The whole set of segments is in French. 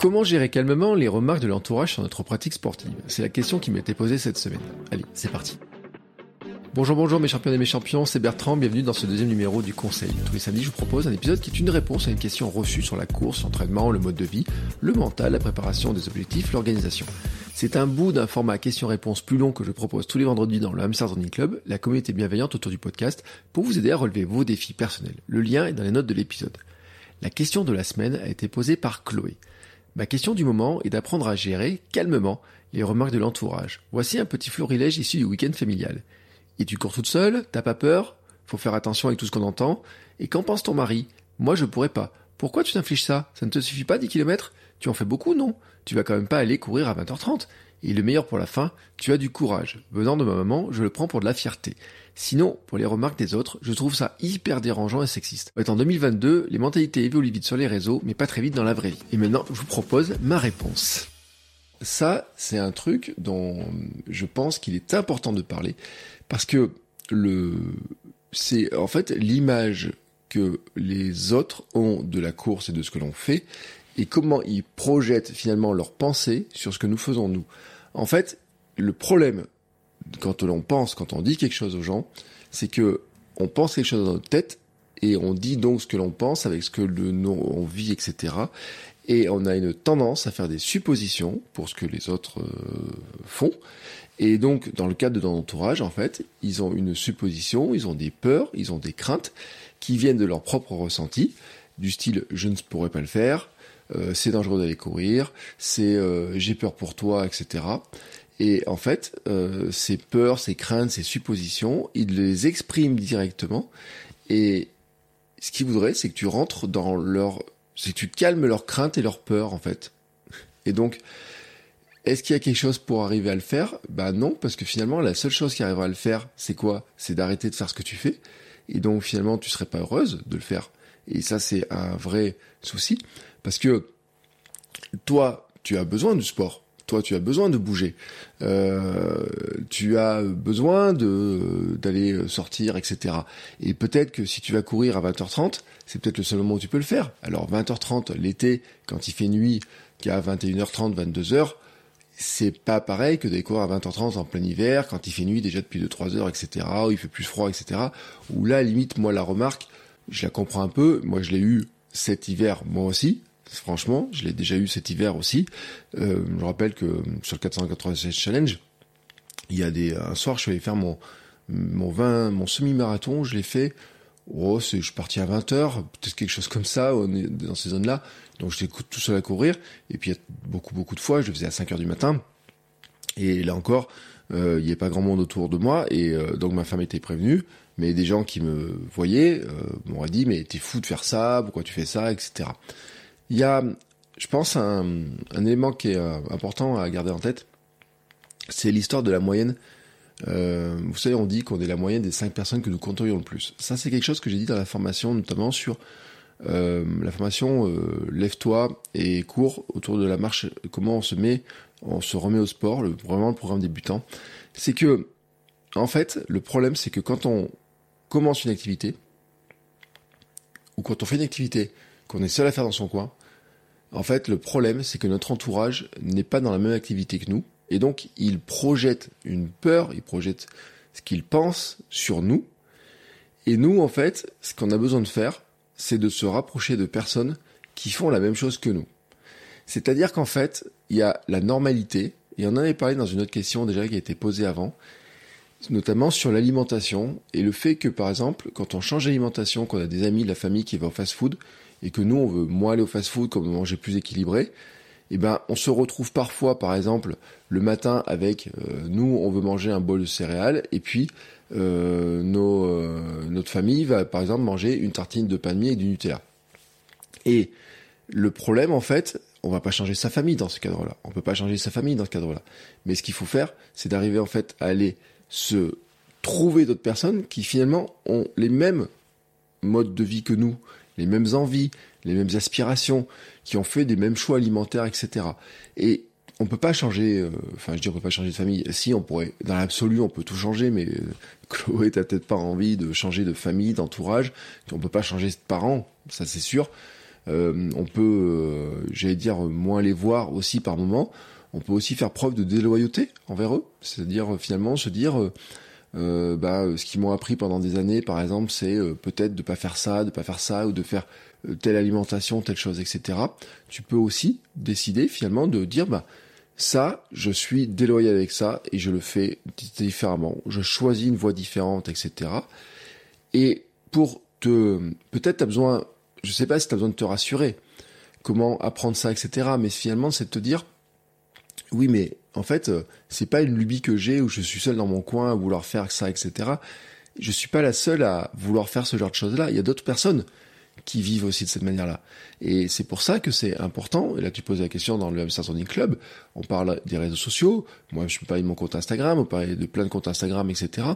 Comment gérer calmement les remarques de l'entourage sur notre pratique sportive? C'est la question qui m'était posée cette semaine. Allez, c'est parti. Bonjour, bonjour mes champions et mes champions, c'est Bertrand, bienvenue dans ce deuxième numéro du Conseil. Tous les samedis, je vous propose un épisode qui est une réponse à une question reçue sur la course, l'entraînement, le mode de vie, le mental, la préparation des objectifs, l'organisation. C'est un bout d'un format question-réponse plus long que je propose tous les vendredis dans le Hamster Running Club, la communauté bienveillante autour du podcast, pour vous aider à relever vos défis personnels. Le lien est dans les notes de l'épisode. La question de la semaine a été posée par Chloé. Ma question du moment est d'apprendre à gérer calmement les remarques de l'entourage. Voici un petit florilège issu du week-end familial. Et tu cours toute seule? T'as pas peur? Faut faire attention avec tout ce qu'on entend. Et qu'en pense ton mari? Moi je pourrais pas. Pourquoi tu t'infliges ça? Ça ne te suffit pas 10 km Tu en fais beaucoup, non? Tu vas quand même pas aller courir à 20h30. Et le meilleur pour la fin, tu as du courage. Venant de ma maman, je le prends pour de la fierté. Sinon, pour les remarques des autres, je trouve ça hyper dérangeant et sexiste. En 2022, les mentalités évoluent vite sur les réseaux, mais pas très vite dans la vraie vie. Et maintenant, je vous propose ma réponse. Ça, c'est un truc dont je pense qu'il est important de parler, parce que le, c'est en fait l'image que les autres ont de la course et de ce que l'on fait, et comment ils projettent finalement leurs pensées sur ce que nous faisons nous. En fait, le problème quand on pense, quand on dit quelque chose aux gens, c'est que on pense quelque chose dans notre tête et on dit donc ce que l'on pense avec ce que le, on vit, etc. Et on a une tendance à faire des suppositions pour ce que les autres euh, font. Et donc, dans le cadre de notre entourage, en fait, ils ont une supposition, ils ont des peurs, ils ont des craintes qui viennent de leur propre ressenti, du style je ne pourrais pas le faire, euh, c'est dangereux d'aller courir, c'est euh, j'ai peur pour toi, etc. Et en fait, euh, ces peurs, ces craintes, ces suppositions, ils les expriment directement. Et ce qu'ils voudraient, c'est que tu rentres dans leur, c'est que tu calmes leurs craintes et leurs peurs, en fait. Et donc, est-ce qu'il y a quelque chose pour arriver à le faire? Bah non, parce que finalement, la seule chose qui arrivera à le faire, c'est quoi? C'est d'arrêter de faire ce que tu fais. Et donc, finalement, tu serais pas heureuse de le faire. Et ça, c'est un vrai souci, parce que toi, tu as besoin du sport toi, tu as besoin de bouger. Euh, tu as besoin de d'aller sortir, etc. Et peut-être que si tu vas courir à 20h30, c'est peut-être le seul moment où tu peux le faire. Alors 20h30 l'été, quand il fait nuit, qu'à 21h30, 22h, c'est pas pareil que d'aller courir à 20h30 en plein hiver, quand il fait nuit déjà depuis 2-3 heures, etc., où il fait plus froid, etc., où là, limite, moi, la remarque, je la comprends un peu, moi, je l'ai eu cet hiver, moi aussi, Franchement, je l'ai déjà eu cet hiver aussi. Euh, je rappelle que sur le 496 Challenge, il y a des un soir, je suis allé faire mon mon 20, mon semi-marathon. Je l'ai fait. Oh, je suis parti à 20 h peut-être quelque chose comme ça. On est dans ces zones-là. Donc j'étais tout seul à courir. Et puis il beaucoup beaucoup de fois, je le faisais à 5 heures du matin. Et là encore, euh, il n'y avait pas grand monde autour de moi. Et euh, donc ma femme était prévenue. Mais des gens qui me voyaient euh, m'auraient dit mais t'es fou de faire ça, pourquoi tu fais ça, etc. Il y a, je pense, un, élément qui est euh, important à garder en tête, c'est l'histoire de la moyenne. Euh, vous savez, on dit qu'on est la moyenne des cinq personnes que nous compterions le plus. Ça, c'est quelque chose que j'ai dit dans la formation, notamment sur euh, la formation euh, Lève-toi et cours autour de la marche, comment on se met, on se remet au sport, vraiment le programme débutant. C'est que, en fait, le problème, c'est que quand on commence une activité, ou quand on fait une activité qu'on est seul à faire dans son coin, en fait, le problème, c'est que notre entourage n'est pas dans la même activité que nous, et donc il projette une peur, il projette ce qu'il pense sur nous, et nous, en fait, ce qu'on a besoin de faire, c'est de se rapprocher de personnes qui font la même chose que nous. C'est-à-dire qu'en fait, il y a la normalité, et on en avait parlé dans une autre question déjà qui a été posée avant, notamment sur l'alimentation et le fait que par exemple, quand on change d'alimentation, qu'on a des amis de la famille qui vont au fast-food, et que nous on veut moins aller au fast-food comme manger plus équilibré, eh ben on se retrouve parfois par exemple le matin avec euh, nous on veut manger un bol de céréales et puis euh, euh, notre famille va par exemple manger une tartine de pain de mie et du Nutella. Et le problème en fait, on va pas changer sa famille dans ce cadre-là. On peut pas changer sa famille dans ce cadre-là. Mais ce qu'il faut faire, c'est d'arriver en fait à aller se trouver d'autres personnes qui finalement ont les mêmes modes de vie que nous, les mêmes envies, les mêmes aspirations, qui ont fait des mêmes choix alimentaires, etc. Et on peut pas changer, euh, enfin je dis on peut pas changer de famille. Si on pourrait, dans l'absolu, on peut tout changer, mais euh, Chloé, t'as peut-être pas envie de changer de famille, d'entourage. On peut pas changer de parents, ça c'est sûr. Euh, on peut, j'allais dire, moins les voir aussi par moment. On peut aussi faire preuve de déloyauté envers eux, c'est-à-dire finalement se dire, euh, bah, ce qu'ils m'ont appris pendant des années, par exemple, c'est peut-être de pas faire ça, de pas faire ça, ou de faire telle alimentation, telle chose, etc. Tu peux aussi décider finalement de dire, bah ça, je suis déloyal avec ça et je le fais différemment. Je choisis une voie différente, etc. Et pour te, peut-être t'as besoin, je sais pas si t'as besoin de te rassurer, comment apprendre ça, etc. Mais finalement, c'est de te dire, oui, mais en fait, euh, c'est pas une lubie que j'ai où je suis seul dans mon coin à vouloir faire ça, etc. Je suis pas la seule à vouloir faire ce genre de choses-là. Il y a d'autres personnes qui vivent aussi de cette manière-là. Et c'est pour ça que c'est important. Et là, tu poses la question dans le Hamster Club. On parle des réseaux sociaux. Moi, je peux parler de mon compte Instagram, on parle de plein de comptes Instagram, etc.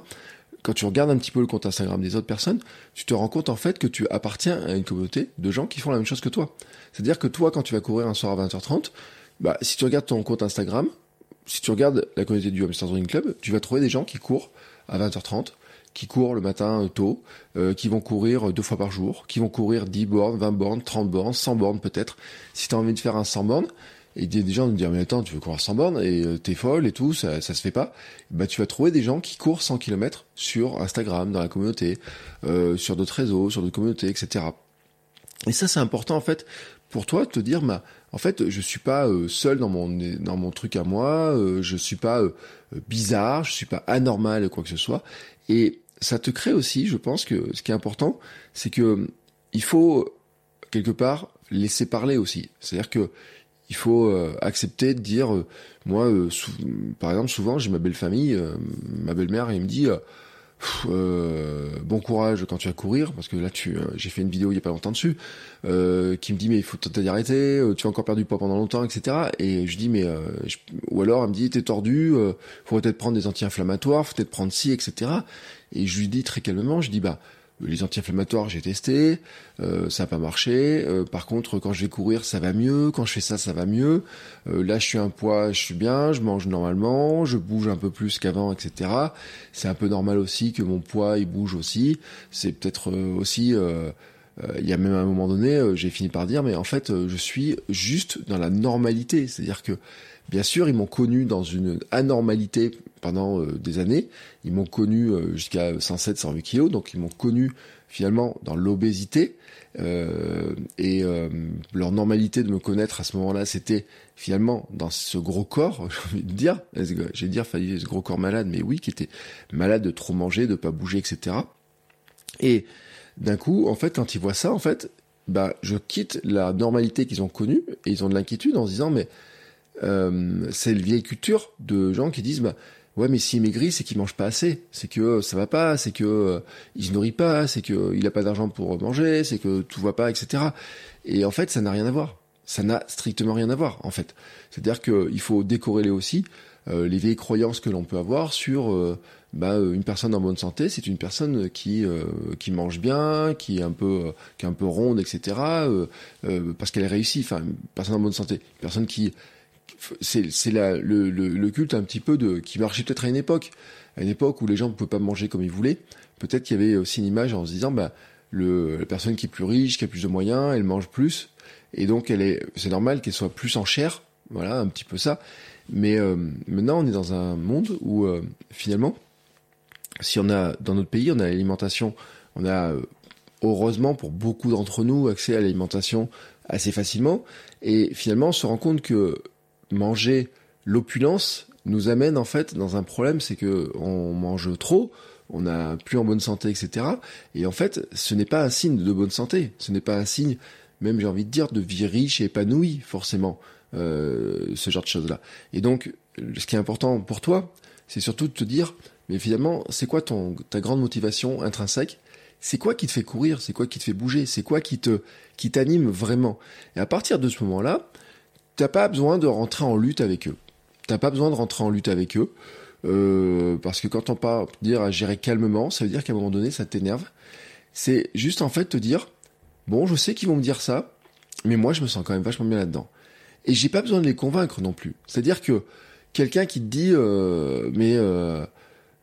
Quand tu regardes un petit peu le compte Instagram des autres personnes, tu te rends compte en fait que tu appartiens à une communauté de gens qui font la même chose que toi. C'est-à-dire que toi, quand tu vas courir un soir à 20h30, bah, si tu regardes ton compte Instagram, si tu regardes la communauté du Hamster Club, tu vas trouver des gens qui courent à 20h30, qui courent le matin euh, tôt, euh, qui vont courir deux fois par jour, qui vont courir 10 bornes, 20 bornes, 30 bornes, 100 bornes peut-être. Si tu as envie de faire un 100 bornes, et des gens nous dire mais attends tu veux courir 100 bornes et euh, t'es folle et tout ça ça se fait pas bah tu vas trouver des gens qui courent 100 km sur Instagram dans la communauté euh, sur d'autres réseaux sur d'autres communautés etc et ça c'est important en fait pour toi de te dire bah en fait je suis pas seul dans mon dans mon truc à moi je suis pas bizarre je suis pas anormal quoi que ce soit et ça te crée aussi, je pense que ce qui est important, c'est que il faut quelque part laisser parler aussi. C'est-à-dire que il faut euh, accepter de dire, euh, moi, euh, par exemple, souvent j'ai ma belle famille, ma belle-mère, elle me dit. Bon courage quand tu vas courir parce que là tu j'ai fait une vidéo il y a pas longtemps dessus qui me dit mais il faut t'arrêter arrêter tu as encore perdu poids pendant longtemps etc et je dis mais ou alors elle me dit t'es tordu faut peut-être prendre des anti-inflammatoires faut peut-être prendre ci etc et je lui dis très calmement, je dis bah les anti-inflammatoires j'ai testé, euh, ça n'a pas marché. Euh, par contre, quand je vais courir, ça va mieux. Quand je fais ça, ça va mieux. Euh, là, je suis un poids, je suis bien, je mange normalement, je bouge un peu plus qu'avant, etc. C'est un peu normal aussi que mon poids il bouge aussi. C'est peut-être aussi, il y a même un moment donné, j'ai fini par dire, mais en fait, je suis juste dans la normalité. C'est-à-dire que Bien sûr, ils m'ont connu dans une anormalité pendant euh, des années. Ils m'ont connu euh, jusqu'à 107, 108 kilos, donc ils m'ont connu finalement dans l'obésité. Euh, et leur normalité de me connaître à ce moment-là, c'était finalement dans ce gros corps, j'ai envie de dire, j'ai dire, fallait ce gros corps malade, mais oui, qui était malade de trop manger, de pas bouger, etc. Et d'un coup, en fait, quand ils voient ça, en fait, bah, je quitte la normalité qu'ils ont connue et ils ont de l'inquiétude en se disant, mais c'est une vieille culture de gens qui disent bah ouais mais s'il maigrit c'est qu'il mange pas assez c'est que euh, ça va pas c'est que euh, il se nourrit pas c'est que il a pas d'argent pour manger c'est que tout va pas etc et en fait ça n'a rien à voir ça n'a strictement rien à voir en fait c'est à dire qu'il faut décorréler aussi les vieilles croyances que l'on peut avoir sur bah, une personne en bonne santé, c'est une personne qui qui mange bien, qui est un peu qui est un peu ronde, etc. parce qu'elle est réussie. Enfin, une personne en bonne santé, une personne qui c'est c'est le, le, culte un petit peu de qui marchait peut-être à une époque, à une époque où les gens ne pouvaient pas manger comme ils voulaient. Peut-être qu'il y avait aussi une image en se disant bah le, la personne qui est plus riche, qui a plus de moyens, elle mange plus et donc elle est c'est normal qu'elle soit plus en chair, voilà un petit peu ça. Mais euh, maintenant on est dans un monde où euh, finalement si on a dans notre pays on a l'alimentation, on a euh, heureusement pour beaucoup d'entre nous accès à l'alimentation assez facilement et finalement on se rend compte que manger l'opulence nous amène en fait dans un problème, c'est que on mange trop, on n'a plus en bonne santé, etc. Et en fait, ce n'est pas un signe de bonne santé, ce n'est pas un signe, même j'ai envie de dire, de vie riche et épanouie, forcément, euh, ce genre de choses-là. Et donc, ce qui est important pour toi, c'est surtout de te dire, Mais finalement, c'est quoi ton, ta grande motivation intrinsèque? C'est quoi qui te fait courir? C'est quoi qui te fait bouger? C'est quoi qui te, qui t'anime vraiment? Et à partir de ce moment-là, t'as pas besoin de rentrer en lutte avec eux. T'as pas besoin de rentrer en lutte avec eux. Euh, parce que quand on parle dire à gérer calmement, ça veut dire qu'à un moment donné, ça t'énerve. C'est juste en fait te dire, bon, je sais qu'ils vont me dire ça, mais moi, je me sens quand même vachement bien là-dedans. Et j'ai pas besoin de les convaincre non plus. C'est-à-dire que quelqu'un qui te dit, euh, mais euh,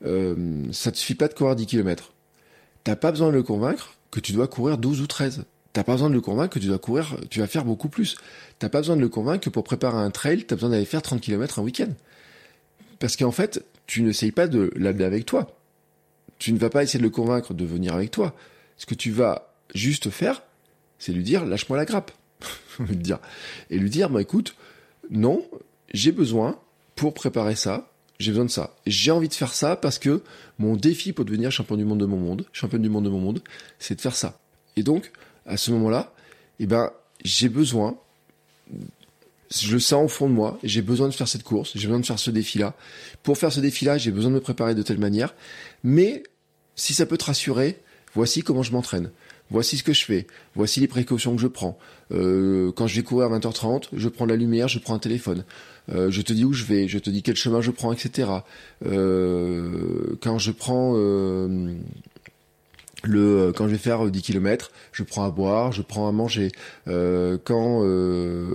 euh, ça te suffit pas de courir 10 km. T'as pas besoin de le convaincre que tu dois courir 12 ou 13. T'as pas besoin de le convaincre que tu dois courir, tu vas faire beaucoup plus. T'as pas besoin de le convaincre que pour préparer un trail, t'as besoin d'aller faire 30 km un week-end. Parce qu'en fait, tu n'essayes pas de l'amener avec toi. Tu ne vas pas essayer de le convaincre de venir avec toi. Ce que tu vas juste faire, c'est lui dire, lâche-moi la grappe. dire. Et lui dire, bah écoute, non, j'ai besoin, pour préparer ça, j'ai besoin de ça. J'ai envie de faire ça parce que mon défi pour devenir champion du monde de mon monde, champion du monde de mon monde, c'est de faire ça. Et donc, à ce moment-là, eh ben, j'ai besoin, je le sens au fond de moi, j'ai besoin de faire cette course, j'ai besoin de faire ce défi-là. Pour faire ce défi-là, j'ai besoin de me préparer de telle manière. Mais, si ça peut te rassurer, voici comment je m'entraîne voici ce que je fais, voici les précautions que je prends. Euh, quand je vais courir à 20h30, je prends la lumière, je prends un téléphone. Euh, je te dis où je vais, je te dis quel chemin je prends, etc. Euh, quand je prends le quand je vais faire 10 km, je prends à boire, je prends à manger. quand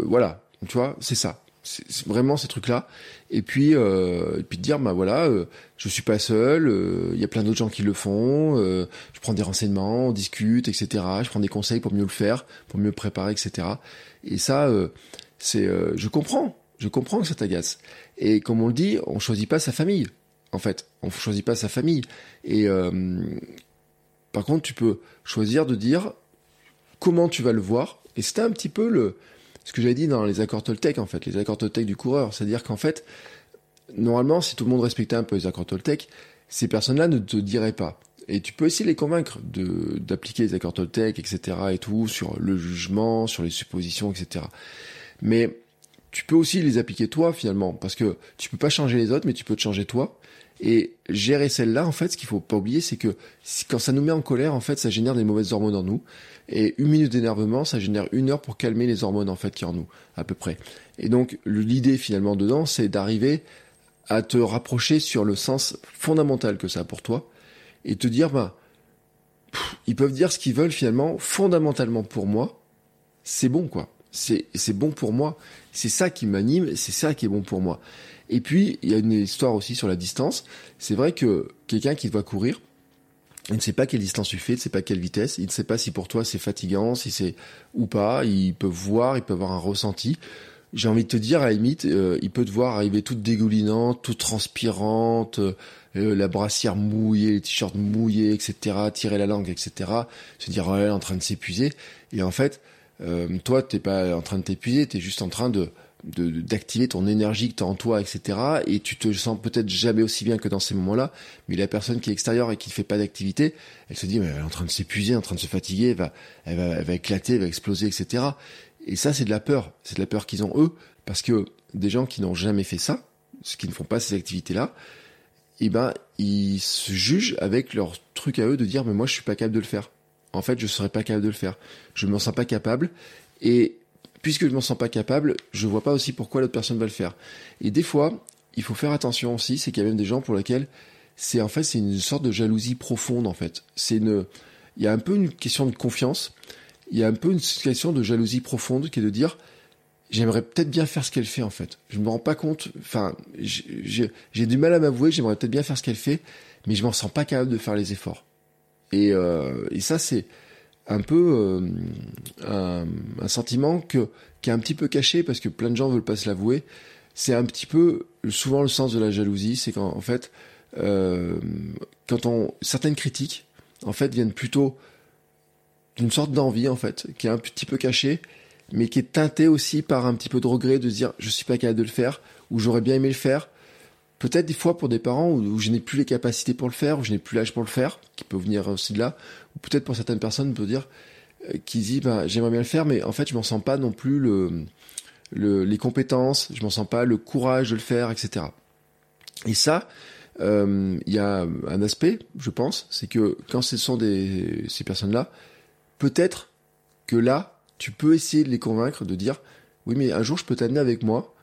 voilà, tu vois, c'est ça c'est vraiment ces trucs-là. Et puis, euh, et puis de dire, bah voilà, euh, je suis pas seul. Euh, il y a plein d'autres gens qui le font. Euh, je prends des renseignements, on discute, etc. Je prends des conseils pour mieux le faire, pour mieux préparer, etc. Et ça, c'est, je comprends, je comprends que ça t'agace. Et comme on le dit, on choisit pas sa famille. En fait, on choisit pas sa famille. Et par contre, tu peux choisir de dire comment tu vas le voir. Et c'était un petit peu le ce que j'avais dit dans les accords Toltec, en fait, les accords Toltec du coureur. C'est-à-dire qu'en fait, normalement, si tout le monde respectait un peu les accords Toltec, ces personnes-là ne te diraient pas. Et tu peux de les convaincre de, d'appliquer les accords Toltec, etc. et tout, sur le jugement, sur les suppositions, etc. Mais tu peux aussi les appliquer toi, finalement, parce que tu peux pas changer les autres, mais tu peux te changer toi. Et gérer celle-là, en fait, ce qu'il faut pas oublier, c'est que quand ça nous met en colère, en fait, ça génère des mauvaises hormones en nous. Et une minute d'énervement, ça génère une heure pour calmer les hormones, en fait, qui en nous, à peu près. Et donc, l'idée, finalement, dedans, c'est d'arriver à te rapprocher sur le sens fondamental que ça a pour toi. Et te dire, bah, ils peuvent dire ce qu'ils veulent, finalement, fondamentalement pour moi, c'est bon, quoi. C'est bon pour moi. C'est ça qui m'anime, c'est ça qui est bon pour moi. Et puis, il y a une histoire aussi sur la distance. C'est vrai que quelqu'un qui va courir, il ne sait pas quelle distance tu fais, il ne sait pas quelle vitesse, il ne sait pas si pour toi c'est fatigant, si c'est ou pas, il peut voir, il peut avoir un ressenti. J'ai envie de te dire, à la limite, euh, il peut te voir arriver toute dégoulinante, toute transpirante, euh, la brassière mouillée, les t-shirts mouillés, etc., tirer la langue, etc., se dire, oh, elle est en train de s'épuiser. Et en fait, euh, toi, t'es pas en train de t'épuiser, tu es juste en train de d'activer ton énergie que tu as en toi, etc. Et tu te sens peut-être jamais aussi bien que dans ces moments-là, mais la personne qui est extérieure et qui ne fait pas d'activité, elle se dit, mais elle est en train de s'épuiser, en train de se fatiguer, elle va, elle va, elle va éclater, elle va exploser, etc. Et ça, c'est de la peur. C'est de la peur qu'ils ont eux, parce que des gens qui n'ont jamais fait ça, ceux qui ne font pas ces activités-là, eh ben, ils se jugent avec leur truc à eux de dire, mais moi, je suis pas capable de le faire. En fait, je serais pas capable de le faire. Je me sens pas capable. Et puisque je m'en sens pas capable, je vois pas aussi pourquoi l'autre personne va le faire. Et des fois, il faut faire attention aussi, c'est qu'il y a même des gens pour lesquels c'est en fait c'est une sorte de jalousie profonde en fait. C'est une, il y a un peu une question de confiance, il y a un peu une question de jalousie profonde qui est de dire j'aimerais peut-être bien faire ce qu'elle fait en fait. Je me rends pas compte, enfin j'ai du mal à m'avouer, j'aimerais peut-être bien faire ce qu'elle fait, mais je m'en sens pas capable de faire les efforts. Et, euh, et ça c'est un peu euh, un, sentiment que qui est un petit peu caché parce que plein de gens veulent pas se l'avouer. C'est un petit peu souvent le sens de la jalousie, c'est qu'en en fait, euh, quand on certaines critiques en fait viennent plutôt d'une sorte d'envie en fait, qui est un petit peu cachée, mais qui est teintée aussi par un petit peu de regret de se dire je suis pas capable de le faire ou j'aurais bien aimé le faire peut-être des fois pour des parents où, je n'ai plus les capacités pour le faire, où je n'ai plus l'âge pour le faire, qui peut venir aussi de là, ou peut-être pour certaines personnes, peut dire, euh, qui dit, bah, j'aimerais bien le faire, mais en fait, je m'en sens pas non plus le, le les compétences, je m'en sens pas le courage de le faire, etc. Et ça, il y a un aspect, je pense, c'est que quand ce sont des, ces personnes-là, peut-être que là, tu peux essayer de les convaincre de dire, oui, mais un jour, je peux t'amener avec moi.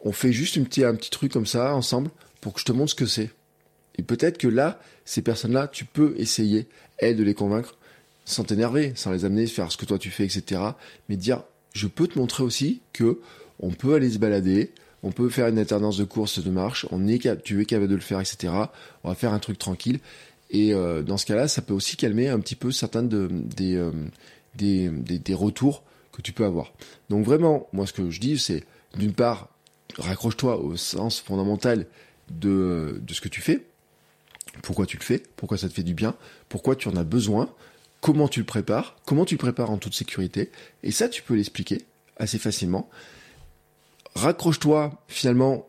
On fait juste une un petit truc comme ça, ensemble, pour que je te montre ce que c'est. Et peut-être que là, ces personnes-là, tu peux essayer, elles, de les convaincre, sans t'énerver, sans les amener faire ce que toi tu fais, etc. Mais dire, je peux te montrer aussi que on peut aller se balader, on peut faire une alternance de course, de marche, on est, tu es capable de le faire, etc. On va faire un truc tranquille. Et euh, dans ce cas-là, ça peut aussi calmer un petit peu certains de, des, euh, des, des, des, retours que tu peux avoir. Donc vraiment, moi ce que je dis, c'est d'une part, raccroche-toi au sens fondamental de, de ce que tu fais, pourquoi tu le fais, pourquoi ça te fait du bien, pourquoi tu en as besoin, comment tu le prépares, comment tu le prépares en toute sécurité, et ça tu peux l'expliquer assez facilement. Raccroche-toi finalement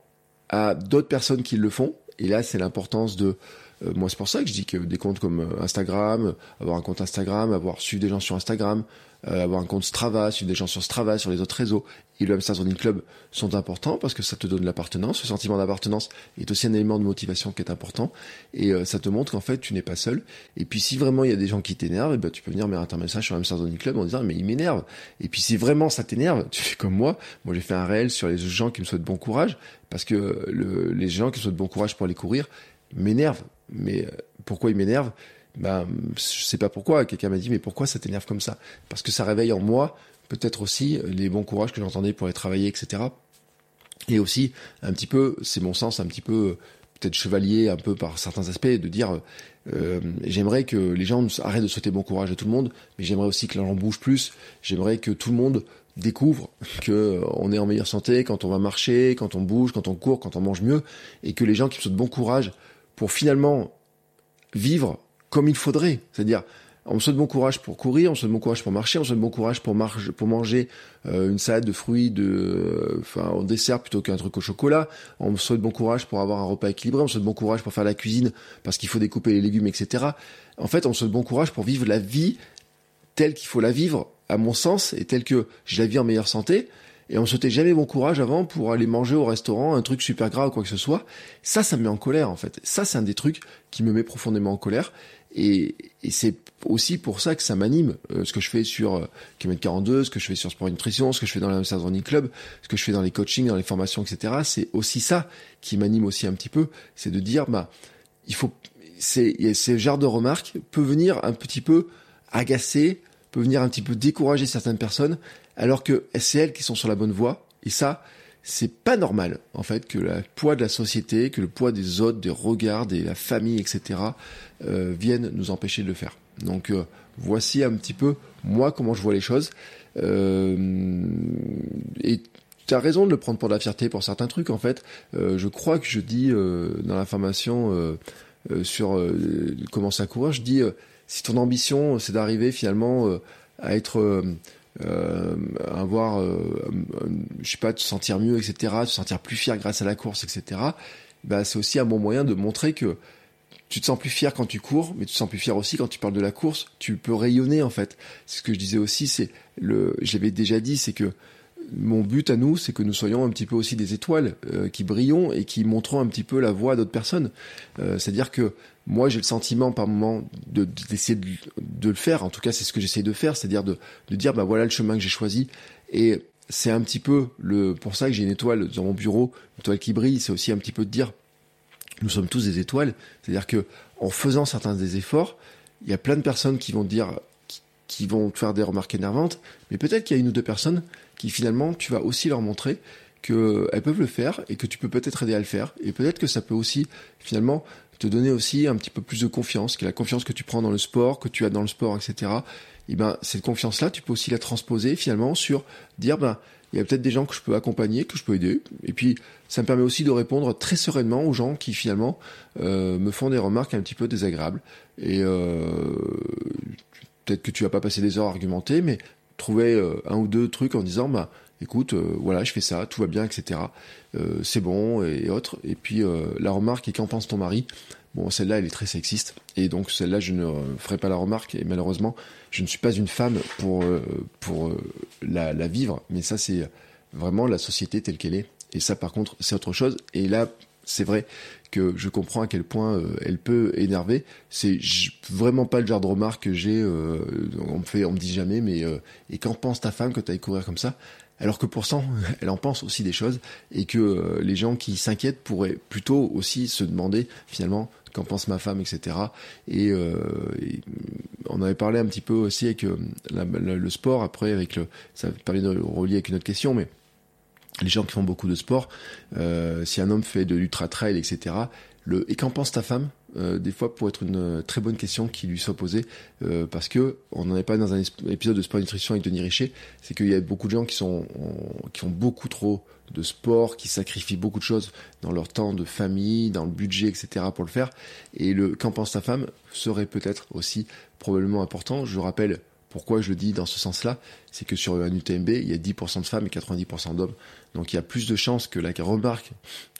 à d'autres personnes qui le font, et là c'est l'importance de euh, moi, c'est pour ça que je dis que des comptes comme euh, Instagram, avoir un compte Instagram, avoir suivi des gens sur Instagram, euh, avoir un compte Strava, suivre des gens sur Strava, sur les autres réseaux, et le Hamster Running Club sont importants parce que ça te donne l'appartenance. Ce sentiment d'appartenance est aussi un élément de motivation qui est important, et ça te montre qu'en fait, tu n'es pas seul. Et puis, si vraiment il y a des gens qui t'énervent, eh ben, tu peux venir mettre un message sur Hamster Running Club en disant, mais il m'énerve. Et puis, si vraiment ça t'énerve, tu fais comme moi. Moi, j'ai fait un réel sur les gens qui me souhaitent bon courage, parce que le, les gens qui me souhaitent bon courage pour aller courir m'énervent mais euh, pourquoi il m'énerve? Ben, je sais pas pourquoi. Quelqu'un m'a dit, mais pourquoi ça t'énerve comme ça? Parce que ça réveille en moi peut-être aussi les bons courages que j'entendais pour aller travailler, etc. Et aussi, un petit peu, c'est mon sens, un petit peu peut-être chevalier, un peu par certains aspects, de dire, euh, j'aimerais que les gens arrêtent de souhaiter bon courage à tout le monde, mais j'aimerais aussi que l'on bouge plus. J'aimerais que tout le monde découvre que euh, on est en meilleure santé quand on va marcher, quand on bouge, quand on court, quand on mange mieux, et que les gens qui me souhaitent bon courage pour finalement vivre comme il faudrait. C'est-à-dire, on me souhaite bon courage pour courir, on me souhaite bon courage pour marcher, on me souhaite bon courage pour, manger euh, une salade de fruits de, euh, enfin, en dessert plutôt qu'un truc au chocolat. On me souhaite bon courage pour avoir un repas équilibré, on me souhaite bon courage pour faire la cuisine parce qu'il faut découper les légumes, etc. En fait, on me souhaite bon courage pour vivre la vie telle qu'il faut la vivre, à mon sens, et telle que je la vis en meilleure santé et on sautait jamais bon courage avant pour aller manger au restaurant un truc super gras ou quoi que ce soit. Ça, ça me met en colère en fait. Ça, c'est un des trucs qui me met profondément en colère. Et, et c'est aussi pour ça que ça m'anime, euh, ce que je fais sur euh, km 42, ce que je fais sur Sport et Nutrition, ce que je fais dans la Running Club, ce que je fais dans les coachings, dans les formations, etc. C'est aussi ça qui m'anime aussi un petit peu, c'est de dire, bah, il faut, c'est, ce genre de remarques peut venir un petit peu agacer, peut venir un petit peu décourager certaines personnes, alors que c'est elles qui sont sur la bonne voie. Et ça, c'est pas normal, en fait, que le poids de la société, que le poids des autres, des regards, de la famille, etc., euh, viennent nous empêcher de le faire. Donc, euh, voici un petit peu, moi, comment je vois les choses. Euh, et tu raison de le prendre pour de la fierté pour certains trucs, en fait. Euh, je crois que je dis dans la formation sur commencer à courir, je dis, si ton ambition, c'est d'arriver finalement à être euh, avoir, euh, je sais pas, te sentir mieux, etc., te sentir plus fier grâce à la course, etc. Bah, c'est aussi un bon moyen de montrer que tu te sens plus fier quand tu cours, mais tu te sens plus fier aussi quand tu parles de la course. Tu peux rayonner en fait. C'est ce que je disais aussi. C'est le, je l'avais déjà dit, c'est que mon but à nous, c'est que nous soyons un petit peu aussi des étoiles euh, qui brillons et qui montrons un petit peu la voie à d'autres personnes. Euh, c'est-à-dire que moi, j'ai le sentiment par moment de d'essayer de, de, le faire. En tout cas, c'est ce que j'essaie de faire, c'est-à-dire de, de dire bah voilà le chemin que j'ai choisi. Et c'est un petit peu le pour ça que j'ai une étoile dans mon bureau, une étoile qui brille. C'est aussi un petit peu de dire nous sommes tous des étoiles. C'est-à-dire que en faisant certains des efforts, il y a plein de personnes qui vont dire qui vont faire des remarques énervantes, mais peut-être qu'il y a une ou deux personnes qui finalement tu vas aussi leur montrer qu'elles peuvent le faire et que tu peux peut-être aider à le faire et peut-être que ça peut aussi finalement te donner aussi un petit peu plus de confiance, que la confiance que tu prends dans le sport, que tu as dans le sport, etc. Et ben cette confiance-là, tu peux aussi la transposer finalement sur dire ben il y a peut-être des gens que je peux accompagner, que je peux aider. Et puis, ça me permet aussi de répondre très sereinement aux gens qui finalement euh, me font des remarques un petit peu désagréables. Et euh, peut-être que tu vas pas passer des heures à argumenter, mais trouver euh, un ou deux trucs en disant, bah, écoute, euh, voilà, je fais ça, tout va bien, etc. Euh, c'est bon et, autres. Et puis la remarque est qu'en pense ton mari? Bon, celle-là, elle est très sexiste, et donc celle-là, je ne ferai pas la remarque. Et malheureusement, je ne suis pas une femme pour pour la, la vivre, mais ça, c'est vraiment la société telle qu'elle est. Et ça, par contre, c'est autre chose. Et là, c'est vrai que je comprends à quel point euh, elle peut énerver. C'est vraiment pas le genre de remarque que j'ai. Euh, on me fait, on me dit jamais, mais euh, et qu'en pense ta femme que tu ailles courir comme ça? Alors que pourtant, elle en pense aussi des choses et que les gens qui s'inquiètent pourraient plutôt aussi se demander finalement qu'en pense ma femme, etc. Et, on avait parlé un petit peu aussi avec le sport après, avec le, ça permet de relier avec une autre question, mais les gens qui font beaucoup de sport, euh, si un homme fait de l'ultra trail, etc. Le, et qu'en pense ta femme euh, Des fois, pour être une euh, très bonne question qui lui soit posée, euh, parce que on n'en est pas dans un épisode de sport nutrition avec Denis Richer, c'est qu'il y a beaucoup de gens qui sont qui ont beaucoup trop de sport, qui sacrifient beaucoup de choses dans leur temps de famille, dans le budget, etc. pour le faire. Et le qu'en pense ta femme serait peut-être aussi probablement important. Je rappelle pourquoi je le dis dans ce sens-là C'est que sur un UTMB, il y a 10% de femmes et 90% d'hommes. Donc il y a plus de chances que la remarque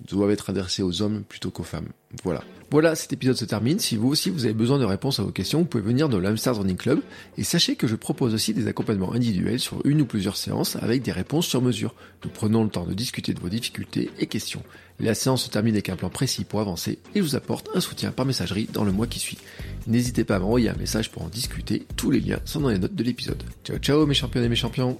doive être adressée aux hommes plutôt qu'aux femmes. Voilà. Voilà, cet épisode se termine. Si vous aussi vous avez besoin de réponses à vos questions, vous pouvez venir dans l'Amsterdam Running Club. Et sachez que je propose aussi des accompagnements individuels sur une ou plusieurs séances avec des réponses sur mesure. Nous prenons le temps de discuter de vos difficultés et questions. La séance se termine avec un plan précis pour avancer et je vous apporte un soutien par messagerie dans le mois qui suit. N'hésitez pas à m'envoyer un message pour en discuter. Tous les liens sont dans les notes de l'épisode. Ciao ciao mes champions et mes champions